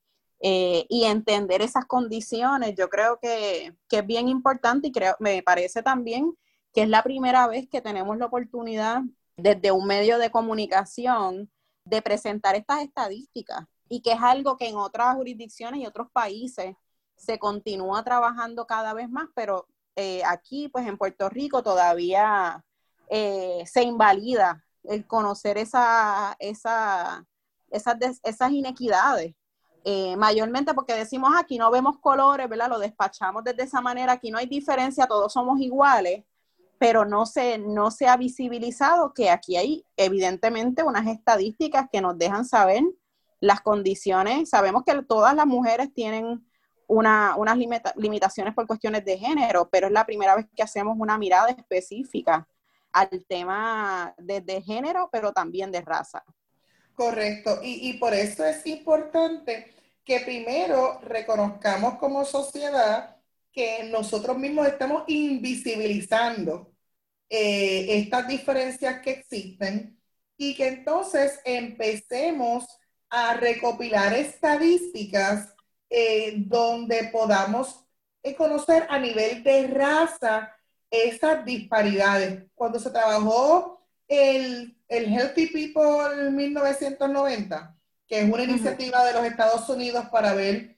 Eh, y entender esas condiciones, yo creo que, que, es bien importante y creo, me parece también que es la primera vez que tenemos la oportunidad desde un medio de comunicación de presentar estas estadísticas y que es algo que en otras jurisdicciones y otros países se continúa trabajando cada vez más, pero eh, aquí, pues en Puerto Rico todavía eh, se invalida el conocer esa, esa, esas, esas inequidades. Eh, mayormente porque decimos aquí no vemos colores, ¿verdad? Lo despachamos desde esa manera, aquí no hay diferencia, todos somos iguales, pero no se, no se ha visibilizado que aquí hay evidentemente unas estadísticas que nos dejan saber las condiciones. Sabemos que todas las mujeres tienen una, unas limitaciones por cuestiones de género, pero es la primera vez que hacemos una mirada específica al tema de, género, pero también de raza. Correcto, y, y por eso es importante que primero reconozcamos como sociedad que nosotros mismos estamos invisibilizando eh, estas diferencias que existen y que entonces empecemos a recopilar estadísticas eh, donde podamos eh, conocer a nivel de raza esas disparidades. Cuando se trabajó el, el Healthy People 1990, que es una iniciativa de los Estados Unidos para ver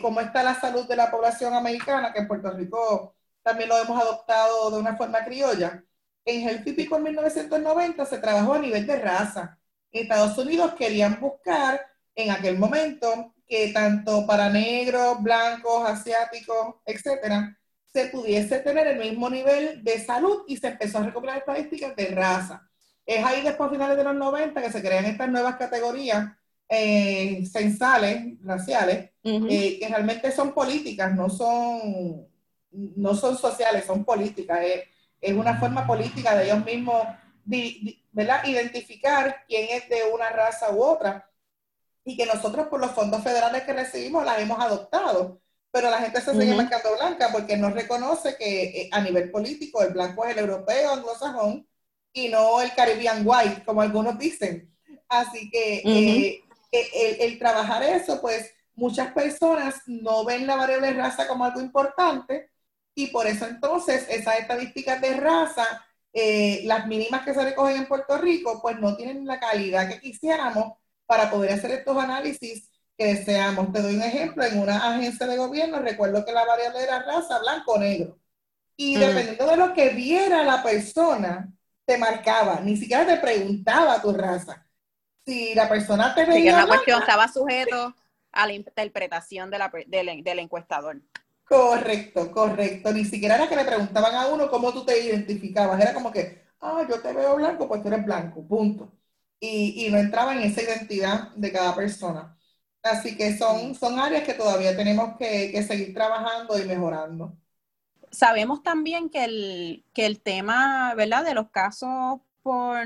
cómo está la salud de la población americana, que en Puerto Rico también lo hemos adoptado de una forma criolla. En típico en 1990 se trabajó a nivel de raza. En Estados Unidos querían buscar en aquel momento que tanto para negros, blancos, asiáticos, etcétera, se pudiese tener el mismo nivel de salud y se empezó a recopilar estadísticas de raza. Es ahí después, a finales de los 90, que se crean estas nuevas categorías eh, censales, raciales, eh, que realmente son políticas, no son no son sociales, son políticas. Es, una forma política de ellos mismos ¿verdad? identificar quién es de una raza u otra. Y que nosotros por los fondos federales que recibimos las hemos adoptado. Pero la gente se sigue marcando blanca porque no reconoce que eh, a nivel político el blanco es el europeo anglosajón y no el Caribbean white, como algunos dicen. Así que eh, el, el trabajar eso, pues muchas personas no ven la variable raza como algo importante y por eso entonces esas estadísticas de raza, eh, las mínimas que se recogen en Puerto Rico, pues no tienen la calidad que quisiéramos para poder hacer estos análisis que deseamos. Te doy un ejemplo, en una agencia de gobierno recuerdo que la variable era raza blanco o negro. Y mm. dependiendo de lo que viera la persona, te marcaba, ni siquiera te preguntaba tu raza. Si la persona te veía... Sí, una cuestión estaba sujeto a la interpretación de la, del encuestador. Correcto, correcto. Ni siquiera era que le preguntaban a uno cómo tú te identificabas. Era como que, ah, yo te veo blanco, pues tú eres blanco, punto. Y, no entraba en esa identidad de cada persona. Así que son, son áreas que todavía tenemos que, seguir trabajando y mejorando. Sabemos también que el, que el tema, ¿verdad?, de los casos por,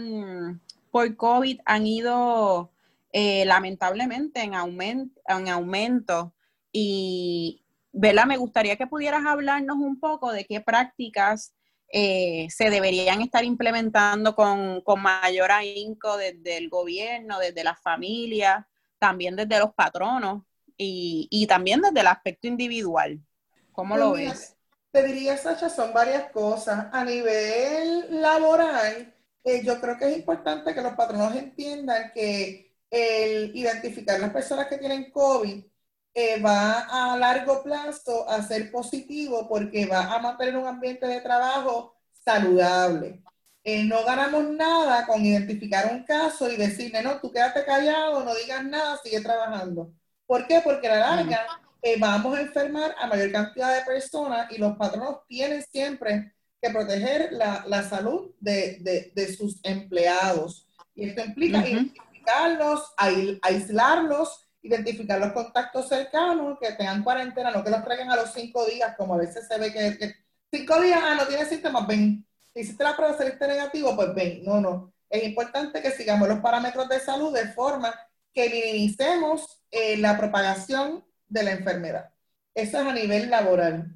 por COVID han ido eh, lamentablemente en, aumento en aumento y, ¿verdad? Me gustaría que pudieras hablarnos un poco de qué prácticas eh, se deberían estar implementando con, mayor ahínco desde el gobierno, desde las familias, también desde los patronos y, también desde el aspecto individual. ¿Cómo lo ves? Te diría, Sacha, son varias cosas. A nivel laboral, eh, yo creo que es importante que los patronos entiendan que el identificar las personas que tienen COVID eh, va a largo plazo a ser positivo porque va a mantener un ambiente de trabajo saludable. Eh, no ganamos nada con identificar un caso y decirle, no, tú quédate callado, no digas nada, sigue trabajando. ¿Por qué? Porque a la larga eh, vamos a enfermar a mayor cantidad de personas y los patronos tienen siempre que proteger la, la salud de, de, de, sus empleados. Y esto implica identificarlos, aislarlos identificar los contactos cercanos, que tengan cuarentena, no que los traigan a los cinco días, como a veces se ve que, cinco días, ah, no tiene síntomas, ven. hiciste la prueba, saliste negativo, pues ven, no, no. Es importante que sigamos los parámetros de salud de forma que minimicemos eh, la propagación de la enfermedad. Eso es a nivel laboral.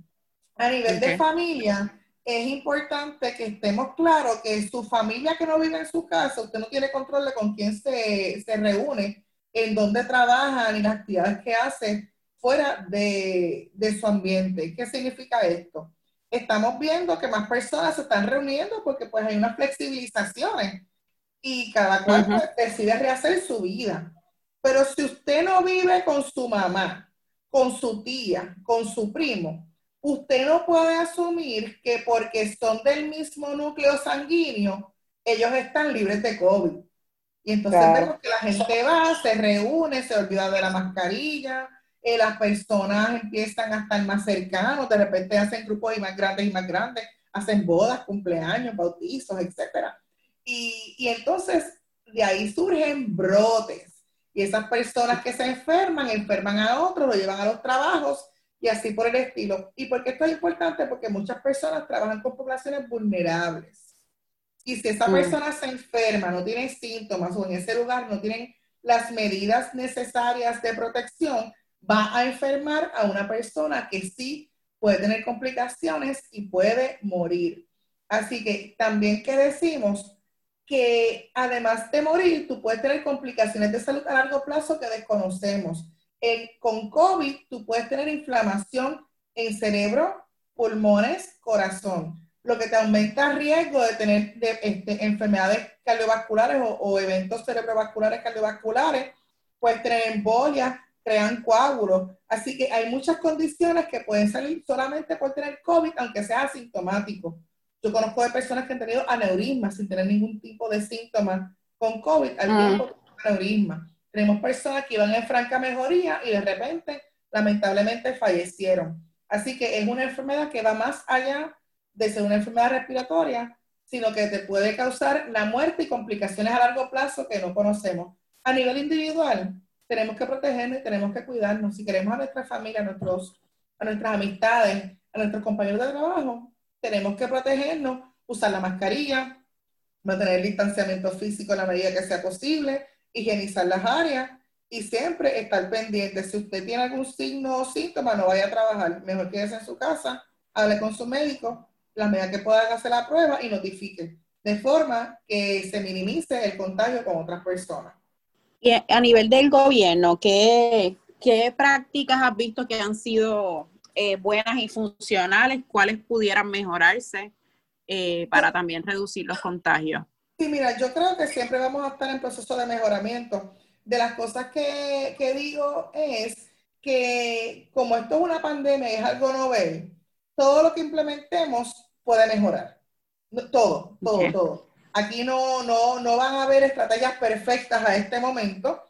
A nivel de familia, es importante que estemos claros que su familia que no vive en su casa, usted no tiene control de con quién se, se reúne, en dónde trabaja, ni las actividades que hace fuera de, de su ambiente. ¿Qué significa esto? Estamos viendo que más personas se están reuniendo porque pues hay unas flexibilizaciones y cada cual pues, decide rehacer su vida. Pero si usted no vive con su mamá, con su tía, con su primo, usted no puede asumir que porque son del mismo núcleo sanguíneo, ellos están libres de COVID. Y entonces vemos que la gente va, se reúne, se olvida de la mascarilla, eh, las personas empiezan a estar más cercanos, de repente hacen grupos y más grandes y más grandes, hacen bodas, cumpleaños, bautizos, etc. Y, y entonces de ahí surgen brotes y esas personas que se enferman, enferman a otros, lo llevan a los trabajos y así por el estilo. ¿Y por qué esto es importante? Porque muchas personas trabajan con poblaciones vulnerables. Y si esa mm. persona se enferma, no tiene síntomas o en ese lugar no tienen las medidas necesarias de protección, va a enfermar a una persona que sí puede tener complicaciones y puede morir. Así que también que decimos que además de morir, tú puedes tener complicaciones de salud a largo plazo que desconocemos. con COVID, tú puedes tener inflamación en cerebro, pulmones, corazón, lo que te aumenta el riesgo de tener este, enfermedades cardiovasculares o, eventos cerebrovasculares cardiovasculares, puedes tener embolia, crean coágulos. Así que hay muchas condiciones que pueden salir solamente por tener COVID, aunque sea asintomático. Yo conozco de personas que han tenido aneurismas sin tener ningún tipo de síntomas con COVID al ah. tiempo aneurisma. Tenemos personas que iban en franca mejoría y de repente, lamentablemente, fallecieron. Así que es una enfermedad que va más allá de ser una enfermedad respiratoria, sino que te puede causar la muerte y complicaciones a largo plazo que no conocemos. A nivel individual, tenemos que protegernos y tenemos que cuidarnos. Si queremos a nuestra familia, a, nuestros, a nuestras amistades, a nuestros compañeros de trabajo, tenemos que protegernos, usar la mascarilla, mantener el distanciamiento físico en la medida que sea posible, higienizar las áreas y siempre estar pendiente. Si usted tiene algún signo o síntoma, no vaya a trabajar. Mejor quédese en su casa, hable con su médico, la medida que pueda hacer la prueba y notifique, de forma que se minimice el contagio con otras personas. Y a nivel del gobierno, ¿qué, qué prácticas has visto que han sido eh, buenas y funcionales, cuáles pudieran mejorarse eh, para también reducir los contagios? Sí, mira, yo creo que siempre vamos a estar en proceso de mejoramiento. De las cosas que, que digo es que como esto es una pandemia es algo novel, todo lo que implementemos puede mejorar. Todo, todo, todo. Aquí no, no, no van a haber estrategias perfectas a este momento.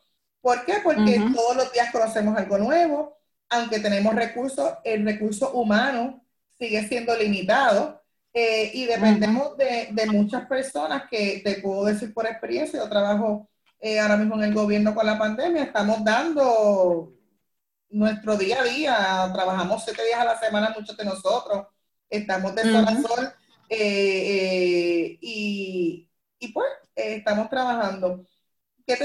¿Por qué? Porque todos los días conocemos algo nuevo, aunque tenemos recursos, el recurso humano sigue siendo limitado eh, y dependemos de, muchas personas que te puedo decir por experiencia, yo trabajo eh, ahora mismo en el gobierno con la pandemia, estamos dando nuestro día a día, trabajamos siete días a la semana muchos de nosotros, estamos de sol a sol eh, y, y, pues estamos trabajando.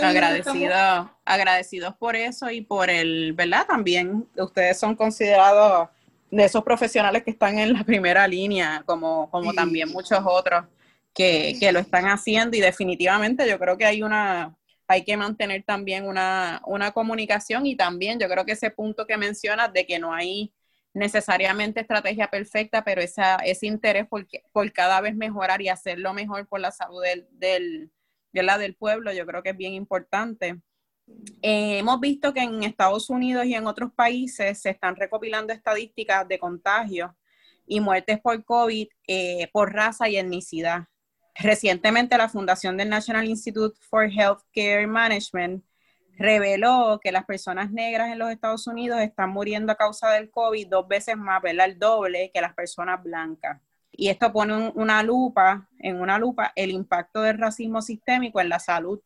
Agradecidos, agradecidos por eso y por el, ¿verdad? También ustedes son considerados de esos profesionales que están en la primera línea, como, como también muchos otros que, que, lo están haciendo. Y definitivamente yo creo que hay una, hay que mantener también una, una comunicación y también yo creo que ese punto que mencionas de que no hay necesariamente estrategia perfecta, pero esa, ese interés por, cada vez mejorar y hacerlo mejor por la salud del pueblo, yo creo que es bien importante. Eh, hemos visto que en Estados Unidos y en otros países se están recopilando estadísticas de contagios y muertes por COVID eh, por raza y etnicidad. Recientemente la Fundación del National Institute for Healthcare Management reveló que las personas negras en los Estados Unidos están muriendo a causa del COVID dos veces más, ¿verdad? El doble que las personas blancas y esto pone una lupa, en una lupa, el impacto del racismo sistémico en la salud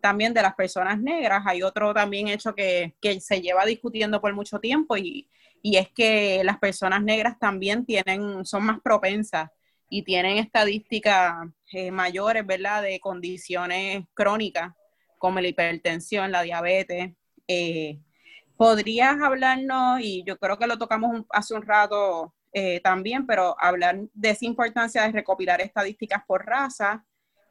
también de las personas negras. Hay otro también hecho que, se lleva discutiendo por mucho tiempo y, es que las personas negras también tienen, son más propensas y tienen estadísticas eh, mayores, ¿verdad?, de condiciones crónicas como la hipertensión, la diabetes. Eh, ¿Podrías hablarnos, y yo creo que lo tocamos hace un rato eh, también, pero hablar de esa importancia de recopilar estadísticas por raza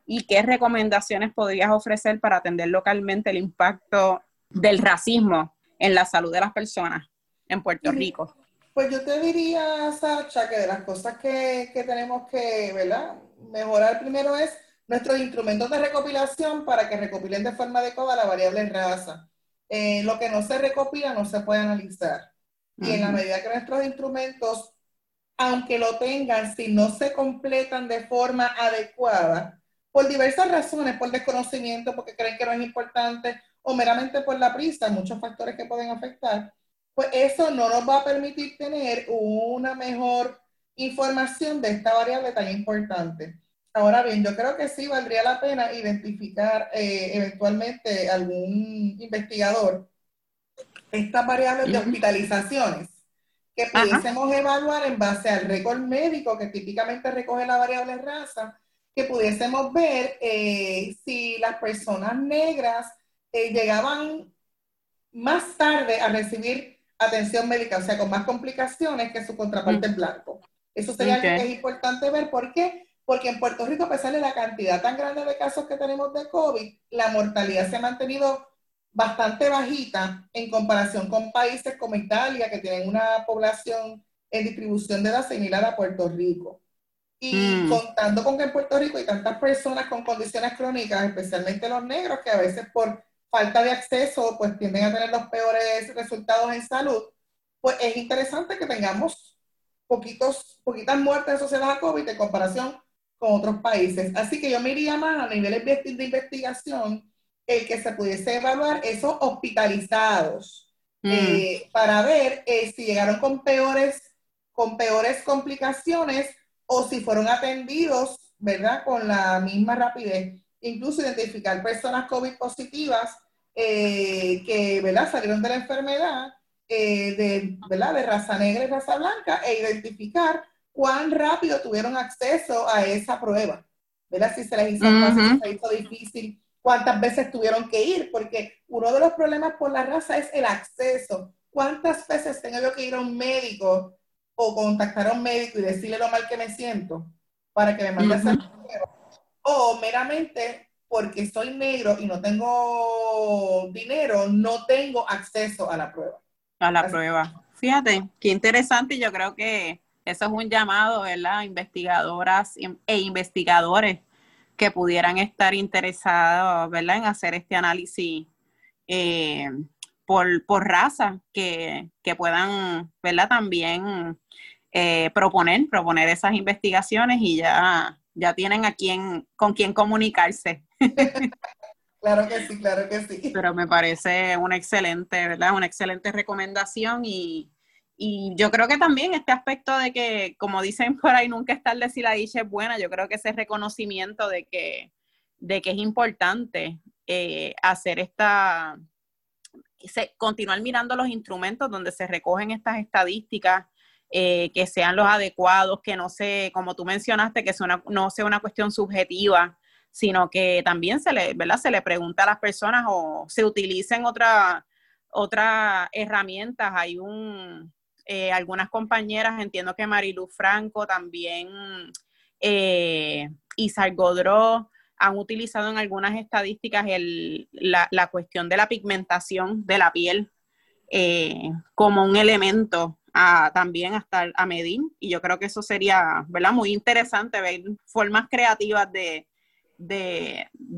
y qué recomendaciones podrías ofrecer para atender localmente el impacto del racismo en la salud de las personas en Puerto Rico? Pues yo te diría, Sacha, que de las cosas que, que tenemos que ¿verdad? mejorar primero es nuestros instrumentos de recopilación para que recopilen de forma adecuada la variable raza. Eh, lo que no se recopila no se puede analizar. Y en la medida que nuestros instrumentos, aunque lo tengan, si no se completan de forma adecuada, por diversas razones, por desconocimiento, porque creen que no es importante, o meramente por la prisa, muchos factores que pueden afectar, pues eso no nos va a permitir tener una mejor información de esta variable tan importante. Ahora bien, yo creo que sí valdría la pena identificar eh, eventualmente algún investigador estas variables de hospitalizaciones que pudiésemos evaluar en base al récord médico que típicamente recoge la variable raza, que pudiésemos ver eh, si las personas negras eh, llegaban más tarde a recibir atención médica, o sea, con más complicaciones que su contraparte en blanco. Eso sería algo que es importante ver. ¿Por qué? Porque en Puerto Rico, a pesar de la cantidad tan grande de casos que tenemos de COVID, la mortalidad se ha mantenido bastante bajita en comparación con países como Italia, que tienen una población en distribución de edad similar a Puerto Rico. Y mm. contando con que en Puerto Rico hay tantas personas con condiciones crónicas, especialmente los negros, que a veces por falta de acceso, pues tienden a tener los peores resultados en salud, pues es interesante que tengamos poquitos, poquitas muertes asociadas a COVID en comparación con otros países. Así que yo me iría más a niveles de investigación el que se pudiese evaluar esos hospitalizados mm. eh, para ver eh, si llegaron con peores, con peores complicaciones o si fueron atendidos, ¿verdad? Con la misma rapidez incluso identificar personas COVID positivas eh, que ¿verdad? salieron de la enfermedad eh, de, ¿verdad? de raza negra y raza blanca e identificar cuán rápido tuvieron acceso a esa prueba. ¿verdad? Si se les hizo fácil, se hizo difícil, cuántas veces tuvieron que ir, porque uno de los problemas por la raza es el acceso. ¿Cuántas veces tengo yo que ir a un médico o contactar a un médico y decirle lo mal que me siento para que me mande a hacer prueba? o meramente porque soy negro y no tengo dinero, no tengo acceso a la prueba. A la prueba. Fíjate, qué interesante. Yo creo que eso es un llamado, ¿verdad? Investigadoras e investigadores que pudieran estar interesados, ¿verdad? En hacer este análisis eh, por, raza, que, puedan, ¿verdad? También eh, proponer, proponer esas investigaciones y ya ya tienen a quién, con quién comunicarse. (laughs) claro que sí, claro que sí. Pero me parece una excelente, ¿verdad? Una excelente recomendación y, yo creo que también este aspecto de que, como dicen por ahí, nunca es tarde si la dicha es buena, yo creo que ese reconocimiento de que, de que es importante eh, hacer esta, continuar mirando los instrumentos donde se recogen estas estadísticas eh, que sean los adecuados, que no se, como tú mencionaste, que no sea una cuestión subjetiva, sino que también se le, ¿verdad? se le pregunta a las personas o se utilicen otras otra herramientas. Hay un, eh, algunas compañeras, entiendo que Marilu Franco, también eh, Isar Godró, han utilizado en algunas estadísticas el, la, la, cuestión de la pigmentación de la piel eh, como un elemento también hasta a medir y yo creo que eso sería, ¿verdad? Muy interesante ver formas creativas de,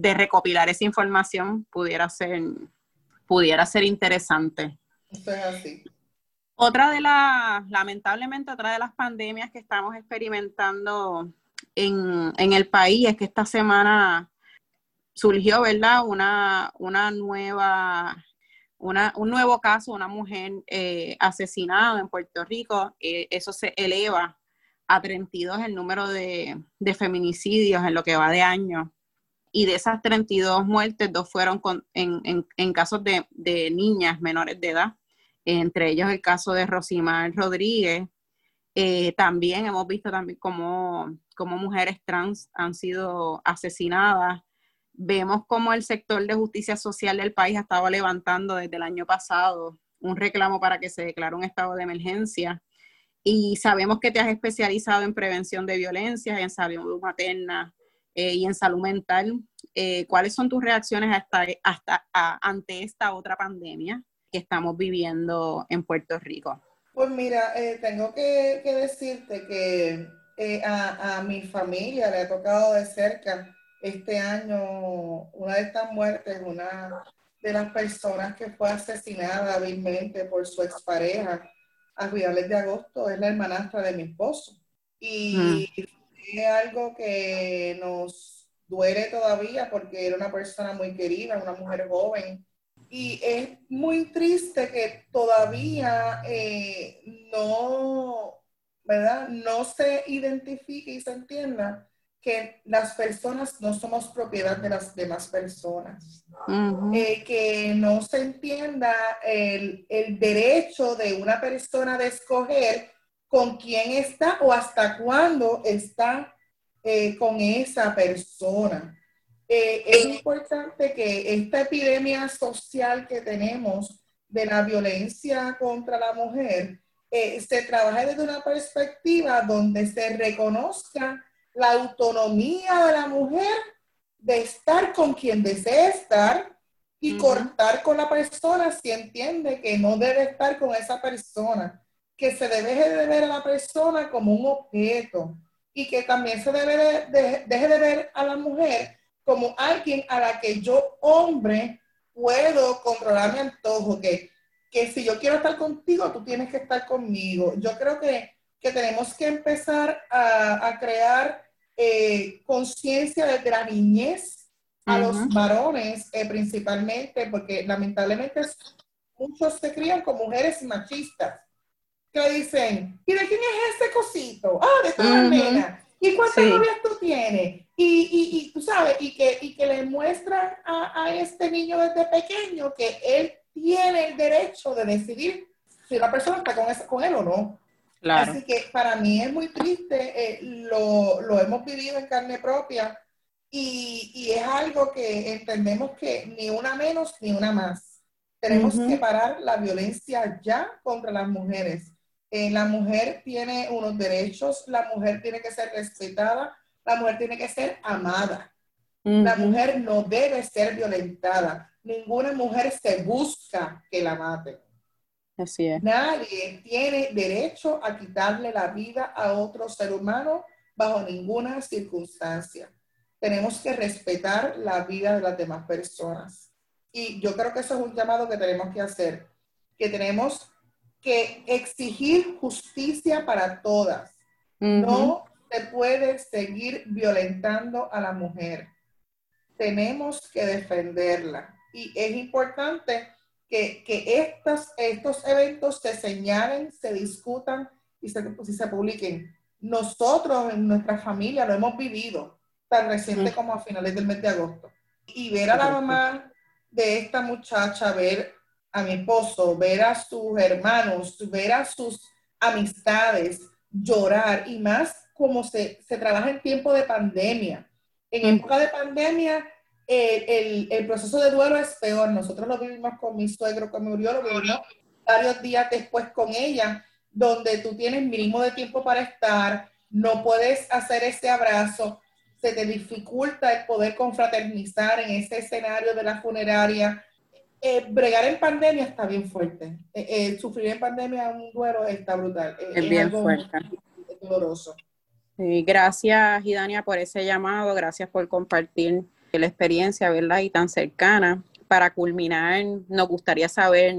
recopilar esa información, pudiera ser, pudiera ser interesante. Otra de las, lamentablemente, otra de las pandemias que estamos experimentando en, el país es que esta semana surgió, ¿verdad? Una, una nueva un nuevo caso, una mujer eh, asesinada en Puerto Rico, eh, eso se eleva a 32 el número de, feminicidios en lo que va de año. Y de esas 32 muertes, dos fueron en, casos de, niñas menores de edad, entre ellos el caso de Rosimar Rodríguez, Eh, también hemos visto también cómo, cómo, mujeres trans han sido asesinadas. Vemos cómo el sector de justicia social del país ha estado levantando desde el año pasado un reclamo para que se declare un estado de emergencia. Y sabemos que te has especializado en prevención de violencia, en salud materna eh, y en salud mental. Eh, ¿Cuáles son tus reacciones hasta, hasta ante esta otra pandemia que estamos viviendo en Puerto Rico? Pues mira, eh, tengo que, decirte que eh, a, mi familia le ha tocado de cerca este año una de estas muertes, una de las personas que fue asesinada hábilmente por su expareja a finales de agosto, es la hermanastra de mi esposo. Y mm. es algo que nos duele todavía porque era una persona muy querida, una mujer joven, y es muy triste que todavía eh, no, ¿verdad? No se identifique y se entienda que las personas no somos propiedad de las demás personas. Eh, que no se entienda el, derecho de una persona de escoger con quién está o hasta cuándo está eh, con esa persona. Eh, es importante que esta epidemia social que tenemos de la violencia contra la mujer eh, se trabaje desde una perspectiva donde se reconozca la autonomía de la mujer de estar con quien desee estar y cortar con la persona si entiende que no debe estar con esa persona, que se debe de ver a la persona como un objeto y que también se debe de, deje de ver a la mujer como alguien a la que yo, hombre, puedo controlar mi antojo, que, que si yo quiero estar contigo, tú tienes que estar conmigo. Yo creo que, que tenemos que empezar a, a crear eh, conciencia desde la niñez a los varones eh, principalmente, porque lamentablemente muchos se crían con mujeres machistas que dicen, ¿y de quién es ese cosito? Ah, de toda uh ¿Y cuántas novias tú tienes? Y, y, y, tú sabes, y que, y que le muestran a, a, este niño desde pequeño que él tiene el derecho de decidir si la persona está con, con él o no. Claro. Así que para mí es muy triste, eh, lo, lo, hemos vivido en carne propia y, y, es algo que entendemos que ni una menos ni una más. Tenemos que parar la violencia ya contra las mujeres eh, la mujer tiene unos derechos, la mujer tiene que ser respetada, la mujer tiene que ser amada. La mujer no debe ser violentada. Ninguna mujer se busca que la maten. Así es. Nadie tiene derecho a quitarle la vida a otro ser humano bajo ninguna circunstancia. Tenemos que respetar la vida de las demás personas. Y yo creo que eso es un llamado que tenemos que hacer, que tenemos que exigir justicia para todas. No se puede seguir violentando a la mujer. Tenemos que defenderla. Y es importante que, estos, estos eventos se señalen, se discutan y se, se publiquen. Nosotros en nuestra familia lo hemos vivido tan reciente como a finales del mes de agosto. Y ver a la mamá de esta muchacha, ver a mi esposo, ver a sus hermanos, ver a sus amistades, llorar y más como se, se trabaja en tiempo de pandemia. En época de pandemia, el, el, proceso de duelo es peor. Nosotros lo vivimos con mi suegro, con mi murió, lo vivimos varios días después con ella, donde tú tienes mínimo de tiempo para estar, no puedes hacer ese abrazo, se te dificulta el poder confraternizar en ese escenario de la funeraria eh, bregar en pandemia está bien fuerte. Eh, eh, sufrir en pandemia un duelo está brutal. es, bien fuerte. doloroso. Gracias, Idania, por ese llamado. Gracias por compartir la experiencia, ¿verdad? Y tan cercana. Para culminar, nos gustaría saber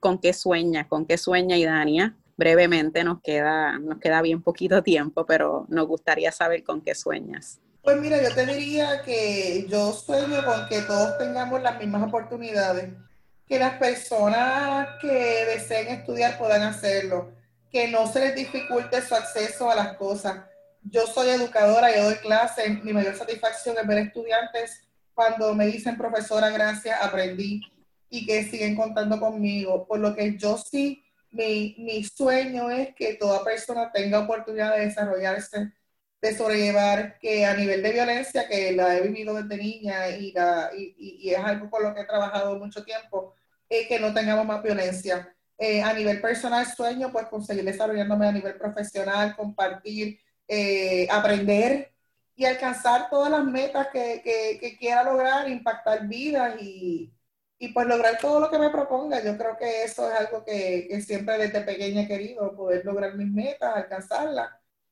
con qué sueña, con qué sueña Idania. Brevemente, nos queda, nos queda bien poquito tiempo, pero nos gustaría saber con qué sueñas. Pues mira, yo te diría que yo sueño con que todos tengamos las mismas oportunidades, que las personas que deseen estudiar puedan hacerlo, que no se les dificulte su acceso a las cosas. Yo soy educadora, yo doy clases, mi mayor satisfacción es ver estudiantes cuando me dicen, profesora, gracias, aprendí y que siguen contando conmigo. Por lo que yo sí mi, mi, sueño es que toda persona tenga oportunidad de desarrollarse, de sobrellevar, que a nivel de violencia, que la he vivido desde niña y, la, y, y, es algo con lo que he trabajado mucho tiempo, es que no tengamos más violencia. Eh, a nivel personal, sueño, pues conseguir desarrollándome a nivel profesional, compartir, eh, aprender y alcanzar todas las metas que, que, quiera lograr, impactar vidas y, y pues lograr todo lo que me proponga. Yo creo que eso es algo que, que siempre desde pequeña he querido, poder lograr mis metas, alcanzarlas.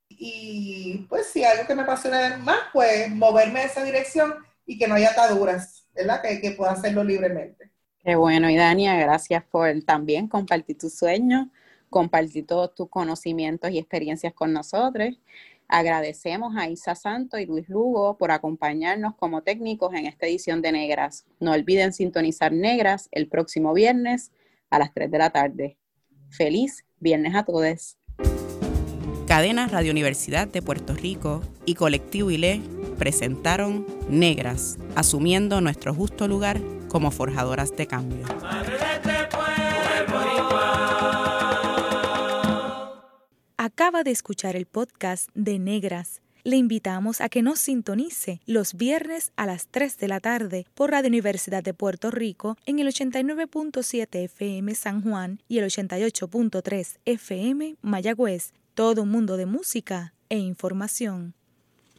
Y pues si algo que me apasiona más, pues moverme en esa dirección y que no haya ataduras, ¿verdad? Que, que pueda hacerlo libremente. Qué bueno, y Dania, gracias por también compartir tus sueños, compartir todos tus conocimientos y experiencias con nosotros. Agradecemos a Isa Santo y Luis Lugo por acompañarnos como técnicos en esta edición de Negras. No olviden sintonizar Negras el próximo viernes a las 3 de la tarde. Feliz viernes a todos. Cadena Radio Universidad de Puerto Rico y Colectivo ILE presentaron Negras, asumiendo nuestro justo lugar como forjadoras de cambio. Acaba de escuchar el podcast de Negras. Le invitamos a que nos sintonice los viernes a las 3 de la tarde por Radio Universidad de Puerto Rico en el 89.7 FM San Juan y el 88.3 FM Mayagüez. Todo un mundo de música e información.